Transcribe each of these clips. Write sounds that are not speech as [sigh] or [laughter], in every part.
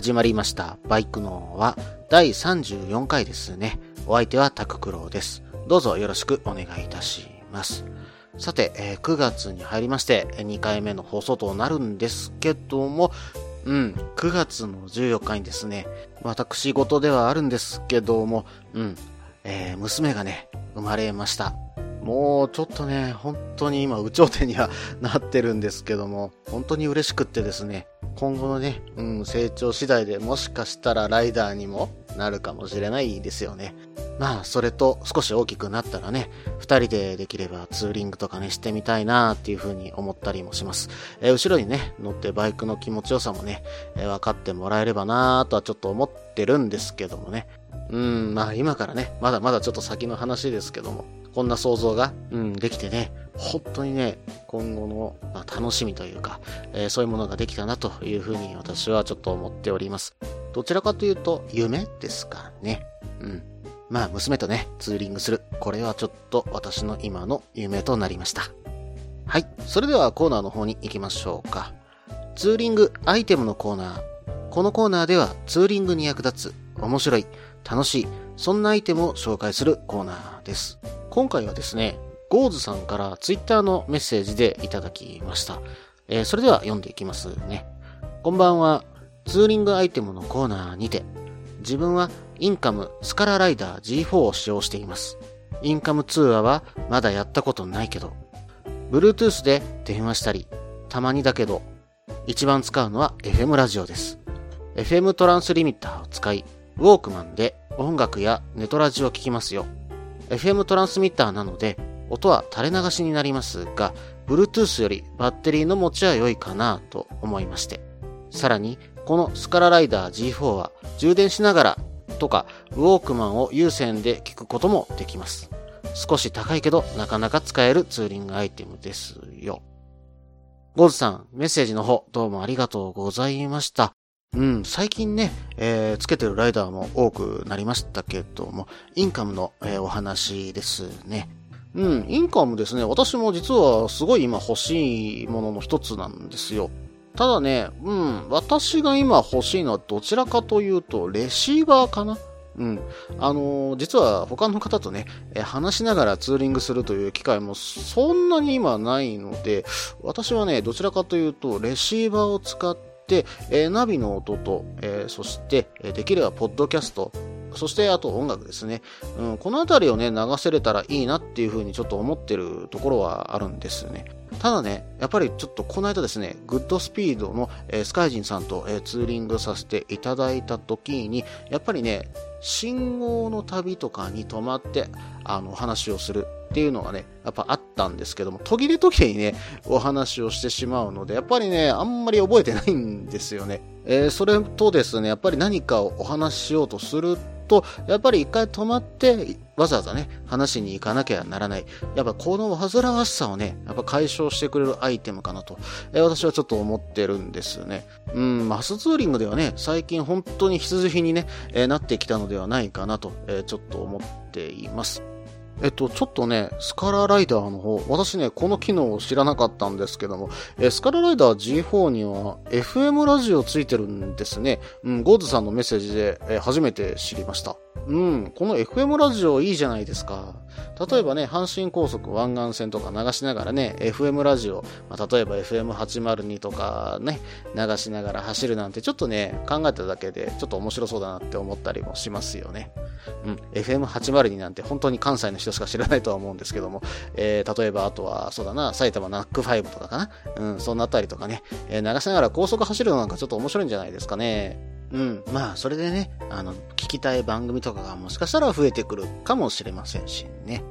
始まりました。バイクのは第34回ですね。お相手はタククロウです。どうぞよろしくお願いいたします。さて、え9月に入りまして、2回目の放送となるんですけども、うん、9月の14日にですね、私事ではあるんですけども、うん、えー娘がね、生まれました。もうちょっとね、本当に今、有頂天にはなってるんですけども、本当に嬉しくってですね、今後のね、うん、成長次第でもしかしたらライダーにもなるかもしれないですよね。まあ、それと少し大きくなったらね、二人でできればツーリングとかね、してみたいなっていう風に思ったりもします。えー後ろにね、乗ってバイクの気持ちよさもね、えー分かってもらえればなとはちょっと思ってるんですけどもね。うん、まあ今からね、まだまだちょっと先の話ですけども、こんな想像が、うん、できてね、本当にね、今後の、まあ、楽しみというか、えーそういうものができたなというふうに私はちょっと思っております。どちらかというと、夢ですかね。うん。まあ、娘とね、ツーリングする。これはちょっと私の今の夢となりました。はい。それではコーナーの方に行きましょうか。ツーリングアイテムのコーナー。このコーナーではツーリングに役立つ、面白い、楽しい、そんなアイテムを紹介するコーナーです。今回はですね、ゴーズさんからツイッターのメッセージでいただきました。えーそれでは読んでいきますね。こんばんは。ツーリングアイテムのコーナーにて、自分はインカムスカラライダー G4 を使用しています。インカム通話はまだやったことないけど、Bluetooth で電話したり、たまにだけど、一番使うのは FM ラジオです。FM トランスリミッターを使い、ウォークマンで音楽やネトラジオを聞きますよ。FM トランスミッターなので、音は垂れ流しになりますが、Bluetooth よりバッテリーの持ちは良いかなと思いまして。さらに、このスカラライダー G4 は充電しながらとか、ウォークマンを有線で聞くこともできます。少し高いけど、なかなか使えるツーリングアイテムですよ。ゴーズさん、メッセージの方、どうもありがとうございました。うん、最近ね、えーつけてるライダーも多くなりましたけども、インカムの、えーお話ですね。うん、インカムですね。私も実はすごい今欲しいものの一つなんですよ。ただね、うん、私が今欲しいのはどちらかというと、レシーバーかなうん。あのー実は他の方とね、話しながらツーリングするという機会もそんなに今ないので、私はね、どちらかというと、レシーバーを使って、えーナビの音と、えーそして、えできればポッドキャスト、そしてあと音楽ですね。うん、この辺りをね、流せれたらいいなっていうふうにちょっと思ってるところはあるんですね。ただね、やっぱりちょっとこの間ですね、グッドスピードの、えースカイジンさんと、えーツーリングさせていただいた時に、やっぱりね、信号の旅とかに止まって、あの、話をするっていうのがね、やっぱあったんですけども、途切れ途切れにね、お話をしてしまうので、やっぱりね、あんまり覚えてないんですよね。えーそれとですね、やっぱり何かをお話ししようとすると、とやっぱり一回止まって、わざわざね、話に行かなきゃならない。やっぱこの煩わしさをね、やっぱ解消してくれるアイテムかなと、えー私はちょっと思ってるんですね。うん、マスツーリングではね、最近本当に必需品にね、えーなってきたのではないかなと、えーちょっと思っています。えっと、ちょっとね、スカラライダーの方、私ね、この機能を知らなかったんですけども、えスカラライダー G4 には FM ラジオついてるんですね。うん、ゴーズさんのメッセージで、え初めて知りました。うん、この FM ラジオいいじゃないですか。例えばね、阪神高速湾岸線とか流しながらね、FM ラジオ、まあ、例えば FM802 とかね、流しながら走るなんてちょっとね、考えただけでちょっと面白そうだなって思ったりもしますよね。うん、FM802 なんて本当に関西の人しか知らないとは思うんですけども、えー例えばあとは、そうだな、埼玉ナック5とかかな、うん、そんなあたりとかね、えー流しながら高速走るのなんかちょっと面白いんじゃないですかね。うん、まあ、それでね、あの、聞きたい番組とかがもしかしたら増えてくるかもしれませんしね。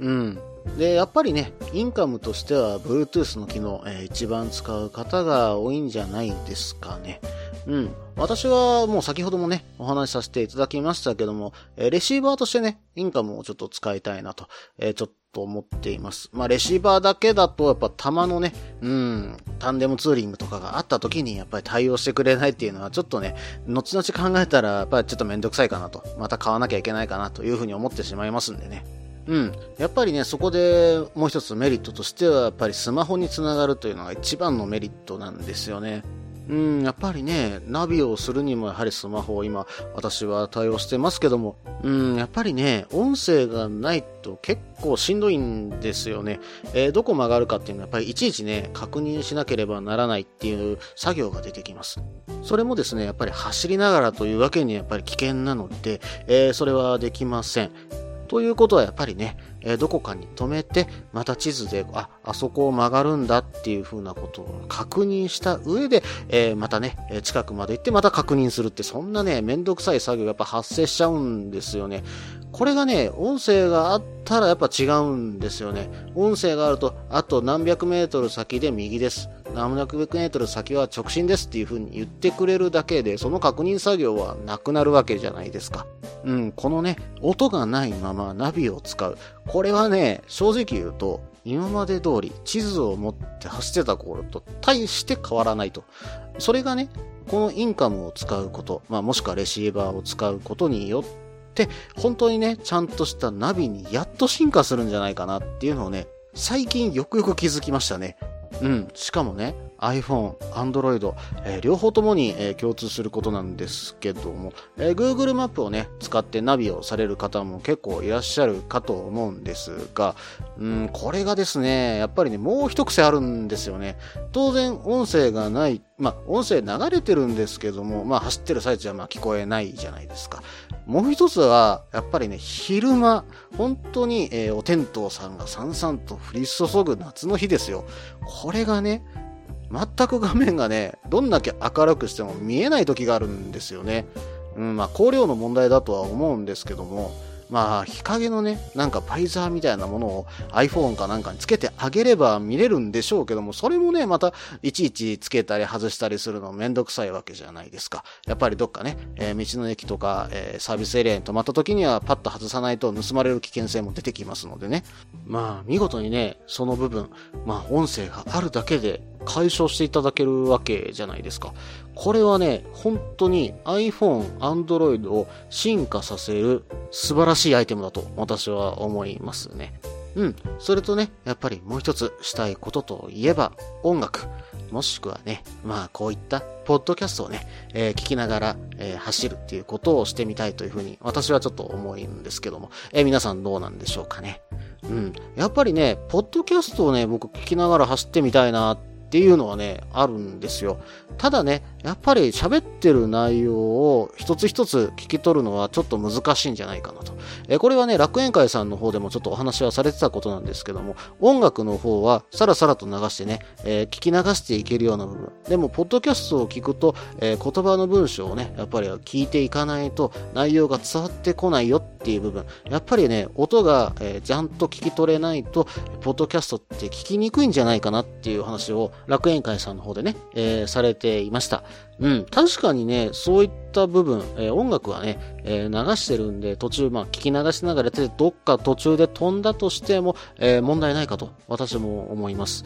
うん。で、やっぱりね、インカムとしては Bluetooth の機能、えー一番使う方が多いんじゃないですかね。うん。私はもう先ほどもね、お話しさせていただきましたけども、えレシーバーとしてね、インカムをちょっと使いたいなと、えー、ちょっと思っています。まあ、レシーバーだけだと、やっぱ弾のね、うん、タンデムツーリングとかがあった時に、やっぱり対応してくれないっていうのは、ちょっとね、後々考えたら、やっぱりちょっとめんどくさいかなと、また買わなきゃいけないかなというふうに思ってしまいますんでね。うん。やっぱりね、そこでもう一つメリットとしては、やっぱりスマホにつながるというのが一番のメリットなんですよね。うん、やっぱりね、ナビをするにもやはりスマホを今、私は対応してますけども、うん、やっぱりね、音声がないと結構しんどいんですよね。えー、どこ曲がるかっていうのはやっぱりいちいちね、確認しなければならないっていう作業が出てきます。それもですね、やっぱり走りながらというわけにやっぱり危険なので、えー、それはできません。ということはやっぱりね、え、どこかに止めて、また地図で、あ、あそこを曲がるんだっていうふうなことを確認した上で、え、またね、近くまで行ってまた確認するって、そんなね、めんどくさい作業がやっぱ発生しちゃうんですよね。これがね、音声があったらやっぱ違うんですよね。音声があると、あと何百メートル先で右です。何百メートル先は直進ですっていう風に言ってくれるだけで、その確認作業はなくなるわけじゃないですか。うん、このね、音がないままナビを使う。これはね、正直言うと、今まで通り地図を持って走ってた頃と大して変わらないと。それがね、このインカムを使うこと、まあもしくはレシーバーを使うことによって、で本当にね、ちゃんとしたナビにやっと進化するんじゃないかなっていうのをね、最近よくよく気づきましたね。うん。しかもね、iPhone、Android、えー、両方ともに、えー、共通することなんですけども、えー、Google マップをね、使ってナビをされる方も結構いらっしゃるかと思うんですが、うん、これがですね、やっぱりね、もう一癖あるんですよね。当然、音声がない、まあ、音声流れてるんですけども、まあ、走ってる最中はまあ聞こえないじゃないですか。もう一つは、やっぱりね、昼間、本当に、えー、お天道さんがさんさんと降り注ぐ夏の日ですよ。これがね、全く画面がね、どんだけ明るくしても見えない時があるんですよね。うん、まあ、光量の問題だとは思うんですけども、まあ、日陰のね、なんかバイザーみたいなものを iPhone かなんかにつけてあげれば見れるんでしょうけども、それもね、また、いちいちつけたり外したりするのめんどくさいわけじゃないですか。やっぱりどっかね、えー、道の駅とか、えー、サービスエリアに止まった時にはパッと外さないと盗まれる危険性も出てきますのでね。まあ、見事にね、その部分、まあ、音声があるだけで解消していただけるわけじゃないですか。これはね、本当に iPhone、Android を進化させる素晴らしいアイテムだと私は思いますね。うん。それとね、やっぱりもう一つしたいことといえば音楽。もしくはね、まあこういったポッドキャストをね、えー、聞きながら、えー、走るっていうことをしてみたいというふうに私はちょっと思うんですけども、えー、皆さんどうなんでしょうかね。うん。やっぱりね、ポッドキャストをね、僕聞きながら走ってみたいなってっていうのはね、あるんですよ。ただね、やっぱり喋ってる内容を一つ一つ聞き取るのはちょっと難しいんじゃないかなと。えこれはね、楽園会さんの方でもちょっとお話はされてたことなんですけども、音楽の方はさらさらと流してね、えー、聞き流していけるような部分。でも、ポッドキャストを聞くと、えー、言葉の文章をね、やっぱり聞いていかないと内容が伝わってこないよっていう部分。やっぱりね、音が、えー、ちゃんと聞き取れないと、ポッドキャストって聞きにくいんじゃないかなっていう話を楽園会さんの方でね、えー、されていました。うん、確かにね、そういった部分、えー、音楽はね、えー、流してるんで、途中、まあ、聞き流しながらやって、どっか途中で飛んだとしても、え、問題ないかと、私も思います。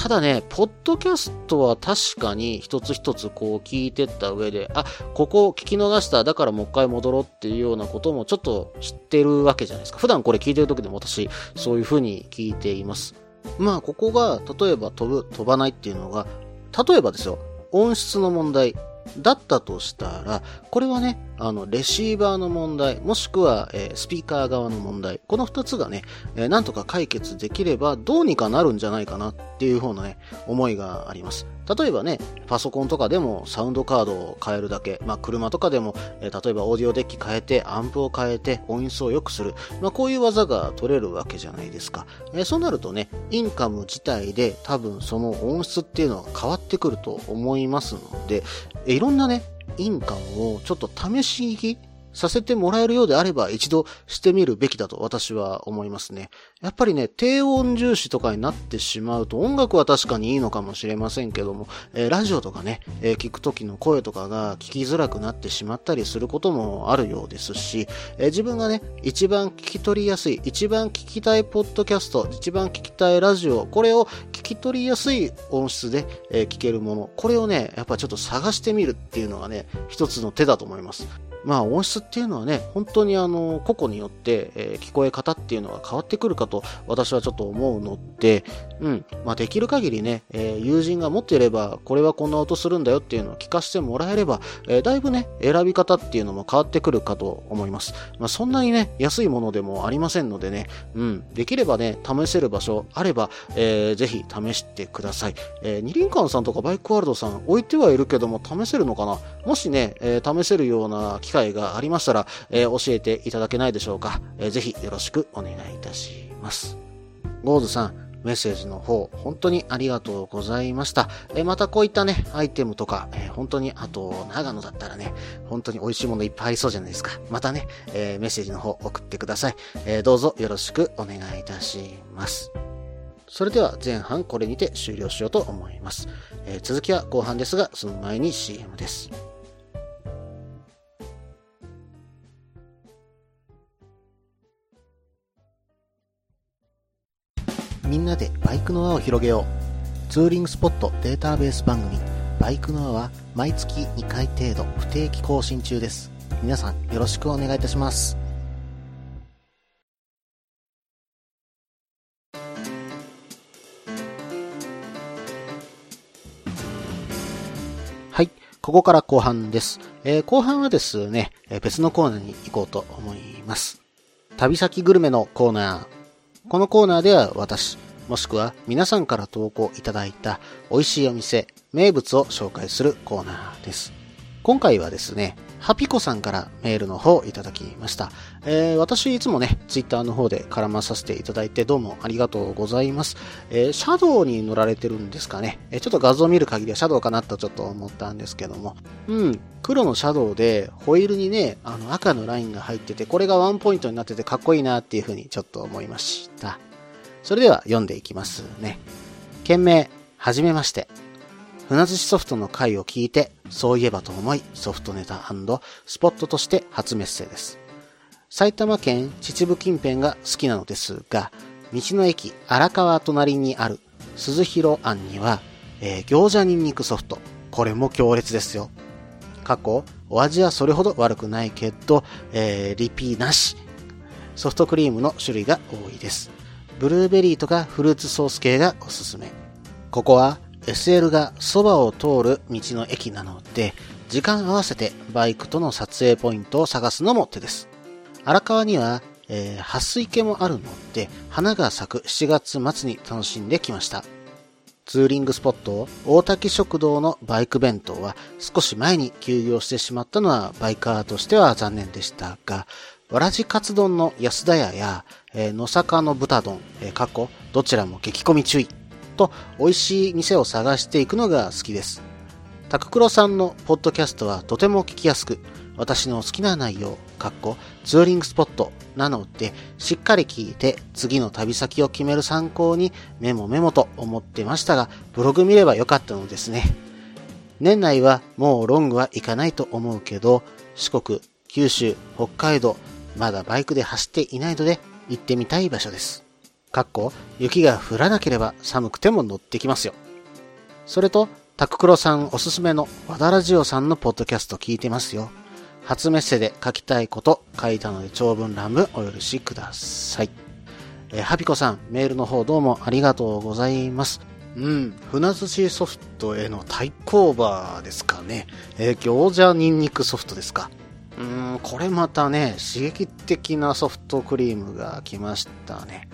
ただね、ポッドキャストは確かに一つ一つこう聞いてった上で、あ、ここ聞き逃した、だからもう一回戻ろうっていうようなこともちょっと知ってるわけじゃないですか。普段これ聞いてる時でも私、そういう風に聞いています。まあ、ここが、例えば飛ぶ、飛ばないっていうのが、例えばですよ、音質の問題。だったとしたら、これはね、あの、レシーバーの問題、もしくは、えー、スピーカー側の問題、この二つがね、えー、なんとか解決できれば、どうにかなるんじゃないかなっていう方のね、思いがあります。例えばね、パソコンとかでもサウンドカードを変えるだけ、まあ車とかでも、えー、例えばオーディオデッキ変えて、アンプを変えて、音質を良くする。まあこういう技が取れるわけじゃないですか。えー、そうなるとね、インカム自体で多分その音質っていうのが変わってくると思いますので、いろんなね、印鑑をちょっと試し聞きさせてもらえるようであれば一度してみるべきだと私は思いますね。やっぱりね、低音重視とかになってしまうと音楽は確かにいいのかもしれませんけども、えー、ラジオとかね、えー、聞く時の声とかが聞きづらくなってしまったりすることもあるようですし、えー、自分がね、一番聞き取りやすい、一番聞きたいポッドキャスト、一番聞きたいラジオ、これを聞き取りやすい音質で、え聞けるもの、これをね、やっぱちょっと探してみるっていうのがね、一つの手だと思います。まあ音質っていうのはね、本当にあの、個々によって、え、聞こえ方っていうのが変わってくるかと私はちょっと思うので、うん、まあできる限りね、えー、友人が持っていれば、これはこんな音するんだよっていうのを聞かせてもらえれば、えー、だいぶね、選び方っていうのも変わってくるかと思います。まあそんなにね、安いものでもありませんのでね、うん、できればね、試せる場所あれば、えー、ぜひ試してください。えー、二輪館さんとかバイクワールドさん置いてはいるけども試せるのかな？もしね、え、試せるような機会がありましたら、え、教えていただけないでしょうか？えー、ぜひよろしくお願いいたします。ますゴーズさん、メッセージの方、本当にありがとうございました。えまたこういったね、アイテムとか、え本当に、あと、長野だったらね、本当に美味しいものいっぱいありそうじゃないですか。またね、えメッセージの方送ってください。えどうぞよろしくお願いいたします。それでは前半これにて終了しようと思います。え続きは後半ですが、その前に CM です。みんなでバイクの輪を広げよう。ツーリングスポットデータベース番組、バイクの輪は毎月2回程度不定期更新中です。皆さんよろしくお願いいたします。はい。ここから後半です。えー、後半はですね、え別のコーナーに行こうと思います。旅先グルメのコーナー。このコーナーでは私、もしくは皆さんから投稿いただいた美味しいお店、名物を紹介するコーナーです。今回はですね、ハピコさんからメールの方をいただきました。えー、私いつもね、ツイッターの方で絡まさせていただいてどうもありがとうございます。えー、シャドウに乗られてるんですかね。えー、ちょっと画像を見る限りはシャドウかなとちょっと思ったんですけども。うん、黒のシャドウでホイールにね、あの赤のラインが入ってて、これがワンポイントになっててかっこいいなっていうふうにちょっと思いました。それでは読んでいきますね。件名、はじめまして。船寿司ソフトの回を聞いて、そういえばと思い、ソフトネタスポットとして初メッセーです。埼玉県秩父近辺が好きなのですが、道の駅荒川隣にある鈴広庵には、えー、餃子ニンニクソフト。これも強烈ですよ。過去、お味はそれほど悪くないけど、えー、リピーなし。ソフトクリームの種類が多いです。ブルーベリーとかフルーツソース系がおすすめ。ここは SL がそばを通る道の駅なので、時間合わせてバイクとの撮影ポイントを探すのも手です。荒川には、えー、ハス池もあるので、花が咲く7月末に楽しんできました。ツーリングスポット、大滝食堂のバイク弁当は少し前に休業してしまったのはバイカーとしては残念でしたが、わらじカツ丼の安田屋や、えー、野坂の豚丼、えー、過去、どちらも激込み注意。と、美味しい店を探していくのが好きです。タククロさんのポッドキャストはとても聞きやすく、私の好きな内容、かっこ、ツーリングスポットなので、しっかり聞いて次の旅先を決める参考にメモメモと思ってましたが、ブログ見ればよかったのですね。年内はもうロングは行かないと思うけど、四国、九州、北海道、まだバイクで走っていないので行ってみたい場所です。かっこ、雪が降らなければ寒くても乗ってきますよ。それと、タククロさんおすすめの和田ラジオさんのポッドキャスト聞いてますよ。初メッセで書きたいこと書いたので長文乱文お許しください。えー、ハピコさん、メールの方どうもありがとうございます。うん、船寿司ソフトへの対抗馬ですかね。えー、餃子ニンニクソフトですか。うん、これまたね、刺激的なソフトクリームが来ましたね。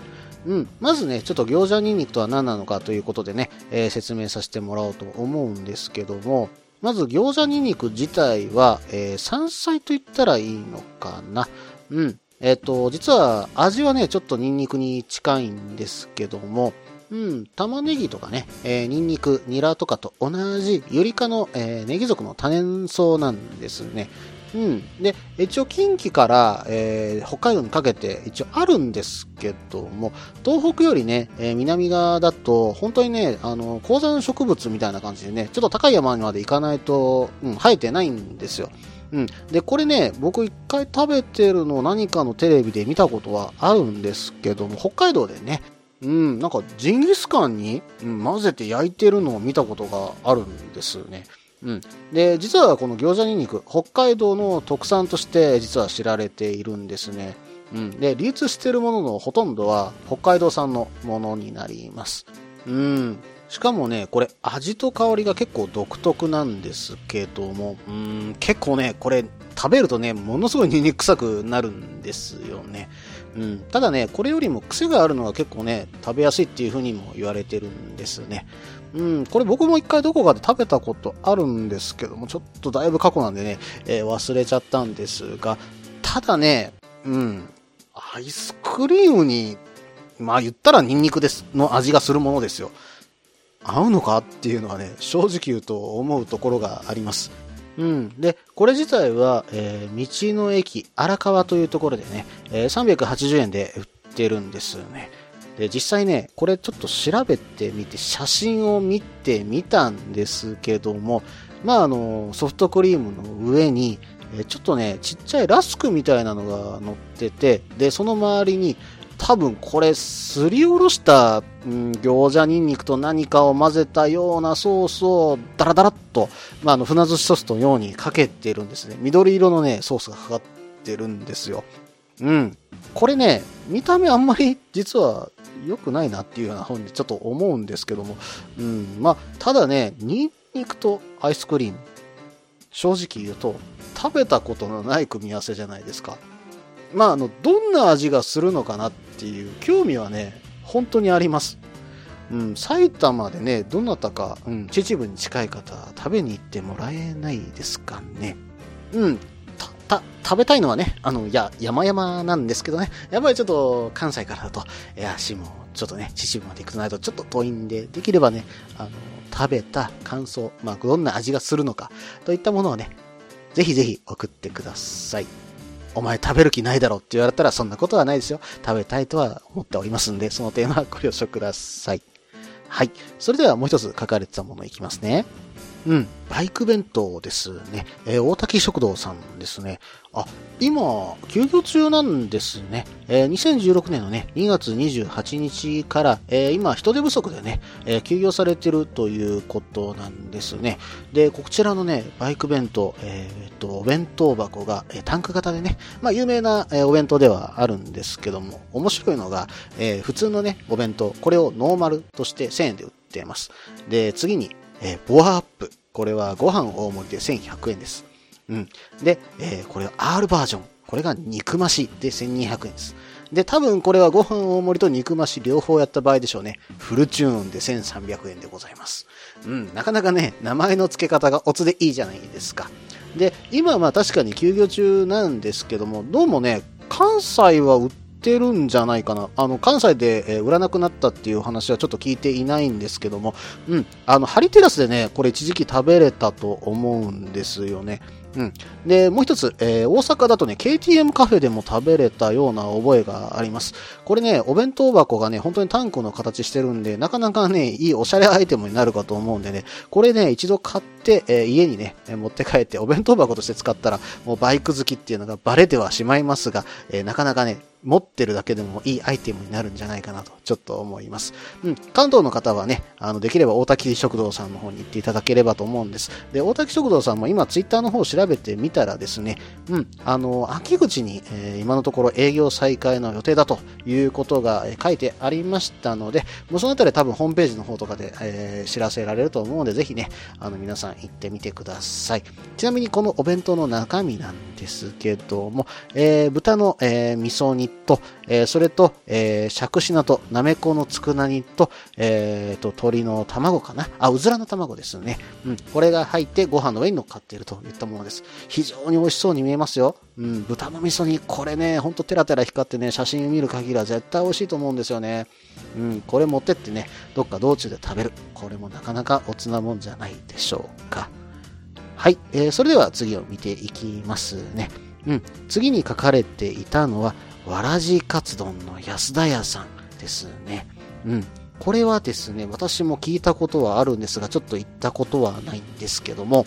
うん、まずね、ちょっと餃子ニンニクとは何なのかということでね、えー、説明させてもらおうと思うんですけども、まず餃子ニンニク自体は、えー、山菜と言ったらいいのかな。うん。えっ、ー、と、実は味はね、ちょっとニンニクに近いんですけども、うん、玉ねぎとかね、えー、ニンニク、ニラとかと同じユリ科の、えー、ネギ属の多年草なんですね。うん。で、一応近畿から、えー、北海道にかけて一応あるんですけども、東北よりね、えー、南側だと、本当にね、あの、高山植物みたいな感じでね、ちょっと高い山にまで行かないと、うん、生えてないんですよ。うん。で、これね、僕一回食べてるのを何かのテレビで見たことはあるんですけども、北海道でね、うん、なんかジンギスカンに、混ぜて焼いてるのを見たことがあるんですね。うん。で、実はこの餃子ニンニク、北海道の特産として実は知られているんですね。うん。で、流通しているもののほとんどは北海道産のものになります。うん。しかもね、これ味と香りが結構独特なんですけども、うん、結構ね、これ食べるとね、ものすごいニンニク臭くなるんですよね。うん、ただね、これよりも癖があるのが結構ね、食べやすいっていう風にも言われてるんですね。うん、これ僕も一回どこかで食べたことあるんですけども、ちょっとだいぶ過去なんでね、えー、忘れちゃったんですが、ただね、うん、アイスクリームに、まあ言ったらニンニクです、の味がするものですよ。合うのかっていうのはね、正直言うと思うところがあります。うん。で、これ自体は、えー、道の駅荒川というところでね、えー、380円で売ってるんですよね。で、実際ね、これちょっと調べてみて、写真を見てみたんですけども、まあ、あの、ソフトクリームの上に、えちょっとね、ちっちゃいラスクみたいなのが乗ってて、で、その周りに、多分これすりおろした、うん、餃子ニンニクと何かを混ぜたようなソースをダラダラっと、まあ、あの船寿司ソースのようにかけてるんですね。緑色のね、ソースがかかってるんですよ。うん。これね、見た目あんまり実は良くないなっていうような本にちょっと思うんですけども。うん。まあ、ただね、ニンニクとアイスクリーム。正直言うと、食べたことのない組み合わせじゃないですか。まあ、あの、どんな味がするのかなっていう興味はね、本当にあります。うん、埼玉でね、どなたか、うん、秩父に近い方、食べに行ってもらえないですかね。うん、た、食べたいのはね、あの、いや、山々なんですけどね、やっぱりちょっと関西からだと、いや、足もちょっとね、秩父まで行くとないとちょっと遠いんで、できればね、あの、食べた感想、まあ、どんな味がするのか、といったものをね、ぜひぜひ送ってください。お前食べる気ないだろって言われたらそんなことはないですよ。食べたいとは思っておりますんで、その点はご了承ください。はい。それではもう一つ書かれてたものいきますね。うん、バイク弁当ですね。えー、大滝食堂さんですね。あ、今、休業中なんですね。えー、2016年のね、2月28日から、えー、今、人手不足でね、え、休業されてるということなんですね。で、こちらのね、バイク弁当、え、っと、お弁当箱が、えー、タンク型でね、まあ、有名な、え、お弁当ではあるんですけども、面白いのが、え、普通のね、お弁当、これをノーマルとして1000円で売っています。で、次に、えー、ボアアップ。これはご飯大盛りで1100円です。うん。で、えー、これは R バージョン。これが肉増しで1200円です。で、多分これはご飯大盛りと肉増し両方やった場合でしょうね。フルチューンで1300円でございます。うん、なかなかね、名前の付け方がオツでいいじゃないですか。で、今はまあ確かに休業中なんですけども、どうもね、関西は売っててるんじゃないかな。あの、関西で、えー、売らなくなったっていう話はちょっと聞いていないんですけども、うん、あの、ハリテラスでね、これ一時期食べれたと思うんですよね。うん。で、もう一つ、えー、大阪だとね、KTM カフェでも食べれたような覚えがあります。これね、お弁当箱がね、本当にタンクの形してるんで、なかなかね、いいおしゃれアイテムになるかと思うんでね、これね、一度買って、えー、家にね、持って帰ってお弁当箱として使ったら、もうバイク好きっていうのがバレてはしまいますが、えー、なかなかね、持ってるだけでもいいアイテムになるんじゃないかなと、ちょっと思います。うん、関東の方はね、あの、できれば大滝食堂さんの方に行っていただければと思うんです。で、大滝食堂さんも今ツイッターの方を調べてみたらですね、うん、あの、秋口に、えー、今のところ営業再開の予定だということが書いてありましたので、もうそのあたり多分ホームページの方とかで、えー、知らせられると思うので、ぜひね、あの、皆さん行ってみてください。ちなみにこのお弁当の中身なんですけども、えー、豚の、えー、味噌煮と、えー、それと、えー、しゃくしなと、なめこのつくな煮と、えー、と、鶏の卵かなあ、うずらの卵ですね。うん。これが入ってご飯の上に乗っかっているといったものです。非常に美味しそうに見えますよ。うん。豚の味噌煮、これね、ほんとテラテラ光ってね、写真を見る限りは絶対美味しいと思うんですよね。うん。これ持ってってね、どっか道中で食べる。これもなかなかおつなもんじゃないでしょうか。はい、えー、それでは次を見ていきますね。うん、次に書かれていたのは、わらじカツ丼の安田屋さんですね。うん。これはですね、私も聞いたことはあるんですが、ちょっと行ったことはないんですけども、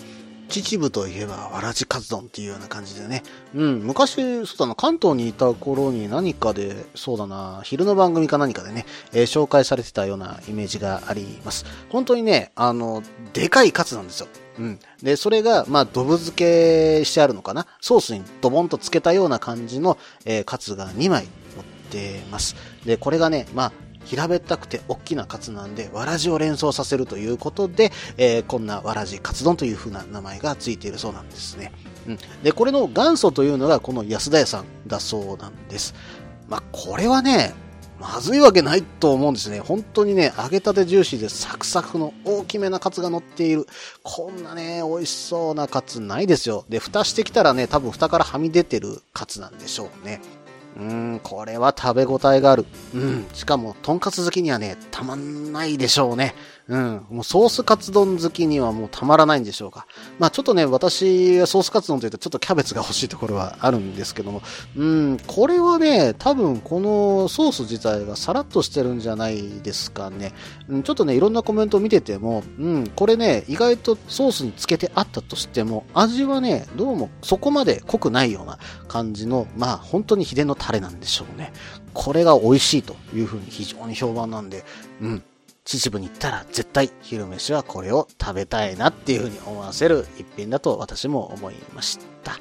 秩父といえば、わらじカツ丼っていうような感じでね。うん、昔、そうだな、関東にいた頃に何かで、そうだな、昼の番組か何かでね、えー、紹介されてたようなイメージがあります。本当にね、あの、でかいカツなんですよ。うん。で、それが、まあ、ドブ漬けしてあるのかなソースにドボンとつけたような感じの、えー、カツが2枚乗ってます。で、これがね、まあ、平べったくて大きなカツなんで、わらじを連想させるということで、えー、こんなわらじカツ丼という風な名前がついているそうなんですね。うん。で、これの元祖というのがこの安田屋さんだそうなんです。まあ、これはね、まずいわけないと思うんですね。本当にね、揚げたてジューシーでサクサクの大きめなカツが乗っている。こんなね、美味しそうなカツないですよ。で、蓋してきたらね、多分蓋からはみ出てるカツなんでしょうね。うん、これは食べ応えがある。うん、しかも、とんかつ好きにはね、たまんないでしょうね。うん。もうソースカツ丼好きにはもうたまらないんでしょうか。まあちょっとね、私、ソースカツ丼というとちょっとキャベツが欲しいところはあるんですけども、うん、これはね、多分このソース自体がさらっとしてるんじゃないですかね。うん、ちょっとね、いろんなコメントを見てても、うん、これね、意外とソースにつけてあったとしても、味はね、どうもそこまで濃くないような感じの、まあ本当に秘伝のタレなんでしょうね。これが美味しいというふうに非常に評判なんで、うん、秩父に行ったら絶対昼飯はこれを食べたいなっていうふうに思わせる一品だと私も思いました。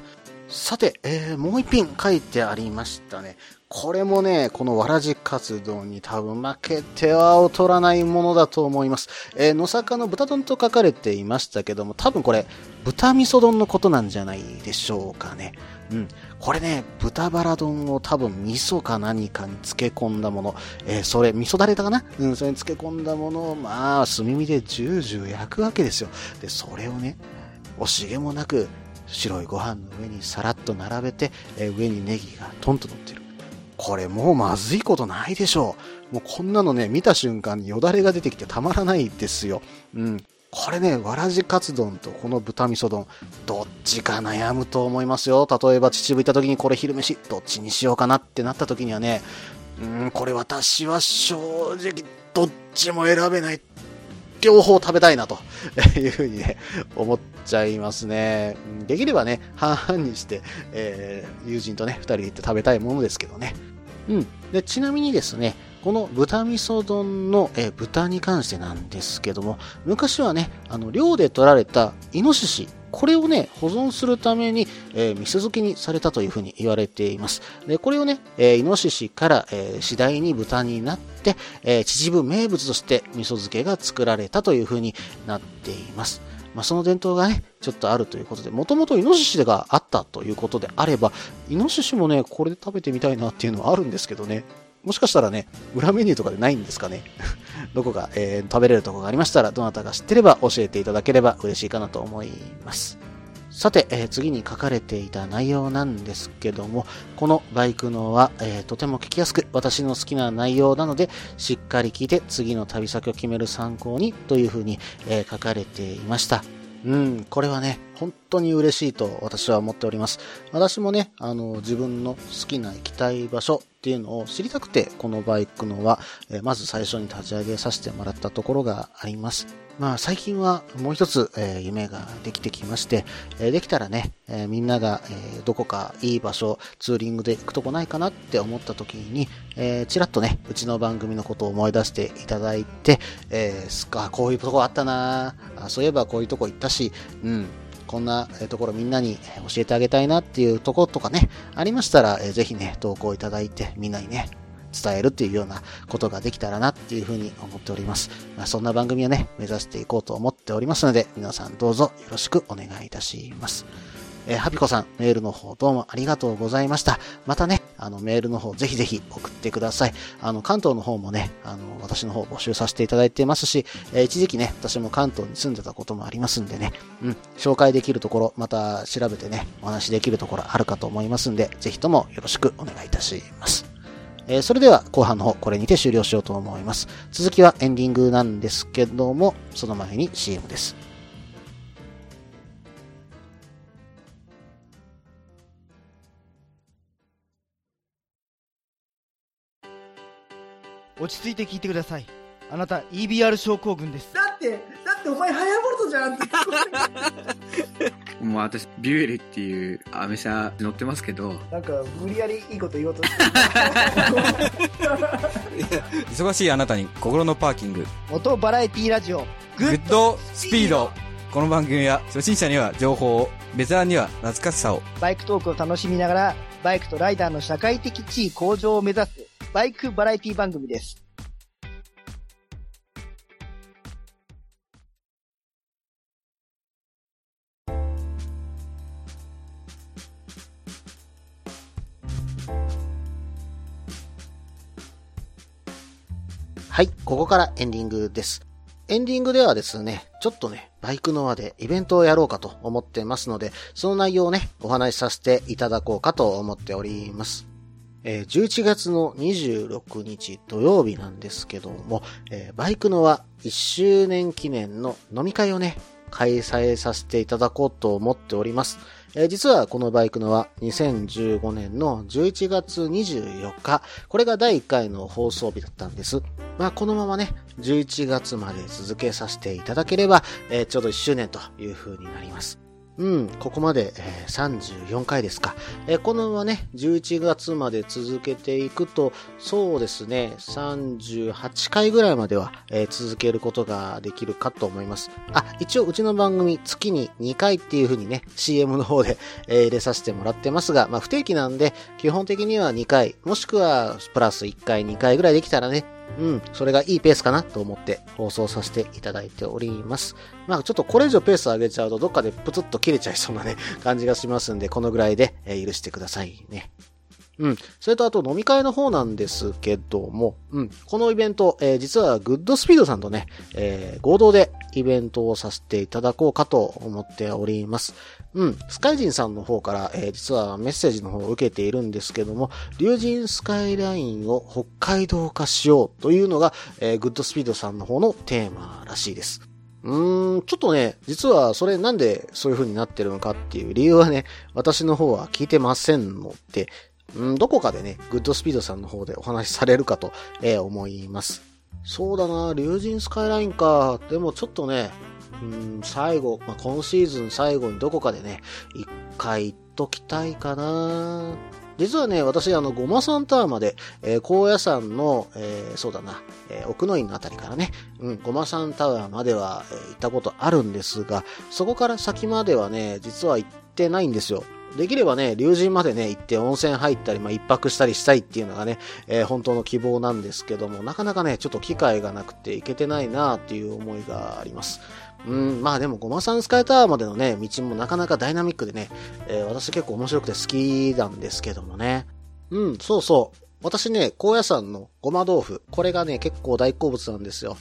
さて、えー、もう一品書いてありましたね。これもね、このわらじ活動に多分負けては劣らないものだと思います。えー、野坂の豚丼と書かれていましたけども、多分これ、豚味噌丼のことなんじゃないでしょうかね。うん。これね、豚バラ丼を多分味噌か何かに漬け込んだもの、えー、それ、味噌だれだかな？うん、それに漬け込んだものを、まあ、炭火でジュージュー焼くわけですよ。で、それをね、惜しげもなく、白いご飯の上にさらっと並べて、え、上にネギがトンと乗ってる。これもうまずいことないでしょう。もうこんなのね、見た瞬間によだれが出てきてたまらないですよ。うん。これね、わらじカツ丼とこの豚味噌丼、どっちか悩むと思いますよ。例えば秩父行った時にこれ昼飯、どっちにしようかなってなった時にはね、うん、これ私は正直どっちも選べない。両方食べたいなというふうにね、思っちゃいますね。できればね、半々にして、えー、友人とね、二人で行って食べたいものですけどね。うん。で、ちなみにですね、この豚味噌丼の、え豚に関してなんですけども、昔はね、あの、漁で取られたイノシシ、これをね、保存するために、えー、味噌漬けにされたというふうに言われています。で、これをね、えー、イノシシから、えー、次第に豚になって、えー、秩父名物として味噌漬けが作られたというふうになっています。まあ、その伝統がね、ちょっとあるということで、もともとイノシシがあったということであれば、イノシシもね、これで食べてみたいなっていうのはあるんですけどね。もしかしたらね、裏メニューとかでないんですかね。[laughs] どこか、えー、食べれるとこがありましたら、どなたが知ってれば教えていただければ嬉しいかなと思います。さて、えー、次に書かれていた内容なんですけども、このバイクのは、えー、とても聞きやすく、私の好きな内容なので、しっかり聞いて次の旅先を決める参考にというふうに、えー、書かれていました。うん、これはね、本当に嬉しいと私は思っております。私もね、あの、自分の好きな行きたい場所っていうのを知りたくて、このバイクのは、えまず最初に立ち上げさせてもらったところがあります。まあ最近はもう一つ、えー、夢ができてきまして、え、できたらね、え、みんなが、えどこかいい場所、ツーリングで行くとこないかなって思った時に、えー、ちらっとね、うちの番組のことを思い出していただいて、えー、すか、こういうとこあったなあそういえばこういうとこ行ったし、うん、こんなところみんなに教えてあげたいなっていうところとかね、ありましたら、えー、ぜひね、投稿いただいて、みんなにね、伝えるっていうようなことができたらなっていうふうに思っております。まあ、そんな番組をね、目指していこうと思っておりますので、皆さんどうぞよろしくお願いいたします。えー、ハピコさん、メールの方どうもありがとうございました。またね、あの、メールの方ぜひぜひ送ってください。あの、関東の方もね、あの、私の方募集させていただいてますし、えー、一時期ね、私も関東に住んでたこともありますんでね、うん、紹介できるところ、また調べてね、お話できるところあるかと思いますんで、ぜひともよろしくお願いいたします。えー、それでは後半の方、これにて終了しようと思います。続きはエンディングなんですけども、その前に CM です。落ち着いて聞いてください。あなた EBR 症候群です。だって、だってお前ハヤボルトじゃんって。[laughs] もう私、ビュエルっていうアメ車乗ってますけど、なんか、無理やりいいこと言おうとして [laughs] 忙しいあなたに心のパーキング。元バラエティラジオ、グ。ッドスピード。この番組は初心者には情報をベテランには懐かしさを。バイクトークを楽しみながら、バイクとライダーの社会的地位向上を目指す、バイクバラエティ番組です。はい、ここからエンディングです。エンディングではですね、ちょっとね、バイクの輪でイベントをやろうかと思ってますので、その内容をね、お話しさせていただこうかと思っております。えー11月の26日土曜日なんですけども、えーバイクの輪1周年記念の飲み会をね、開催させていただこうと思っております。えー実はこのバイクのは2015年の11月24日、これが第1回の放送日だったんです。まあこのままね、11月まで続けさせていただければ、えーちょうど1周年という風になります。うん、ここまで、えー34回ですか。えーこのままね、11月まで続けていくと、そうですね、38回ぐらいまでは、えー続けることができるかと思います。あ、一応うちの番組月に2回っていう風にね、CM の方で、え入れさせてもらってますが、まあ不定期なんで、基本的には2回、もしくはプラス1回、2回ぐらいできたらね、うん、それがいいペースかなと思って放送させていただいております。まあちょっとこれ以上ペース上げちゃうとどっかでプツッと切れちゃいそうなね、感じがしますんで、このぐらいで、許してくださいね。うん。それとあと飲み会の方なんですけども、うん。このイベント、えー実はグッドスピードさんとね、えー合同でイベントをさせていただこうかと思っております。うん。スカイジンさんの方から、えー実はメッセージの方を受けているんですけども、竜神スカイラインを北海道化しようというのが、えーグッドスピードさんの方のテーマらしいです。うーん、ちょっとね、実はそれなんでそういう風になってるのかっていう理由はね、私の方は聞いてませんので、ん、どこかでね、グッドスピードさんの方でお話しされるかと、えー思います。そうだな、竜神スカイラインか。でもちょっとね、うん、最後、まあ、今シーズン最後にどこかでね、一回行っときたいかな。実はね、私、あの、ゴマサンタワーまで、えー高野山の、えーそうだな、えー奥の院のあたりからね、うん、ゴマサンタワーまでは、えー行ったことあるんですが、そこから先まではね、実は行ってないんですよ。できればね、竜神までね、行って温泉入ったり、まあ、一泊したりしたいっていうのがね、えー本当の希望なんですけども、なかなかね、ちょっと機会がなくて行けてないなっていう思いがあります。うん、まあでも、ゴマサンスカイタワーまでのね、道もなかなかダイナミックでね、えー私結構面白くて好きなんですけどもね。うん、そうそう。私ね、高野山のごま豆腐、これがね、結構大好物なんですよ。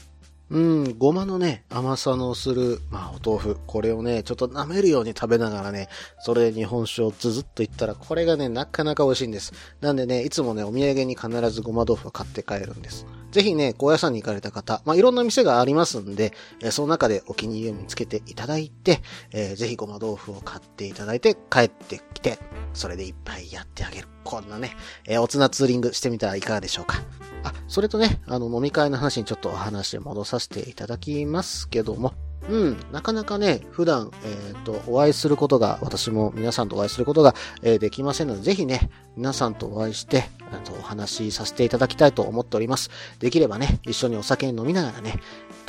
うん、ごまのね、甘さのする、まあ、お豆腐。これをね、ちょっと舐めるように食べながらね、それで日本酒をズズッといったら、これがね、なかなか美味しいんです。なんでね、いつもね、お土産に必ずごま豆腐を買って帰るんです。ぜひね、高野山に行かれた方、まあ、いろんな店がありますんで、えその中でお気に入りを見つけていただいて、えーぜひごま豆腐を買っていただいて、帰ってきて、それでいっぱいやってあげる。こんなね、えーおつなツーリングしてみたらいかがでしょうか。あ、それとね、あの、飲み会の話にちょっとお話戻させていただきますけども、うん、なかなかね、普段、えっ、と、お会いすることが、私も皆さんとお会いすることが、えーできませんので、ぜひね、皆さんとお会いして、あとお話しさせていただきたいと思っております。できればね、一緒にお酒飲みながらね、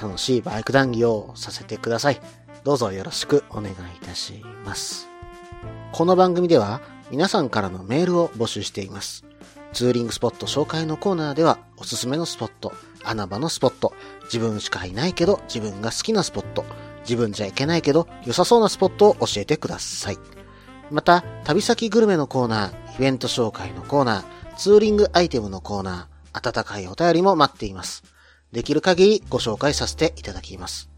楽しいバイク談義をさせてください。どうぞよろしくお願いいたします。この番組では、皆さんからのメールを募集しています。ツーリングスポット紹介のコーナーでは、おすすめのスポット、穴場のスポット、自分しかいないけど自分が好きなスポット、自分じゃいけないけど良さそうなスポットを教えてください。また、旅先グルメのコーナー、イベント紹介のコーナー、ツーリングアイテムのコーナー、温かいお便りも待っています。できる限りご紹介させていただきます。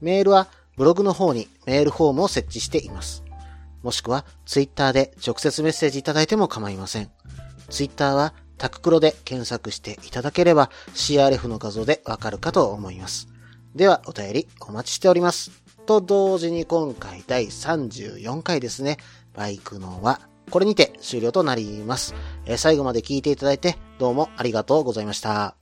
メールはブログの方にメールフォームを設置しています。もしくはツイッターで直接メッセージいただいても構いません。ツイッターはタククロで検索していただければ CRF の画像でわかるかと思います。ではお便りお待ちしております。と同時に今回第34回ですね。バイクのはこれにて終了となります。え最後まで聞いていただいてどうもありがとうございました。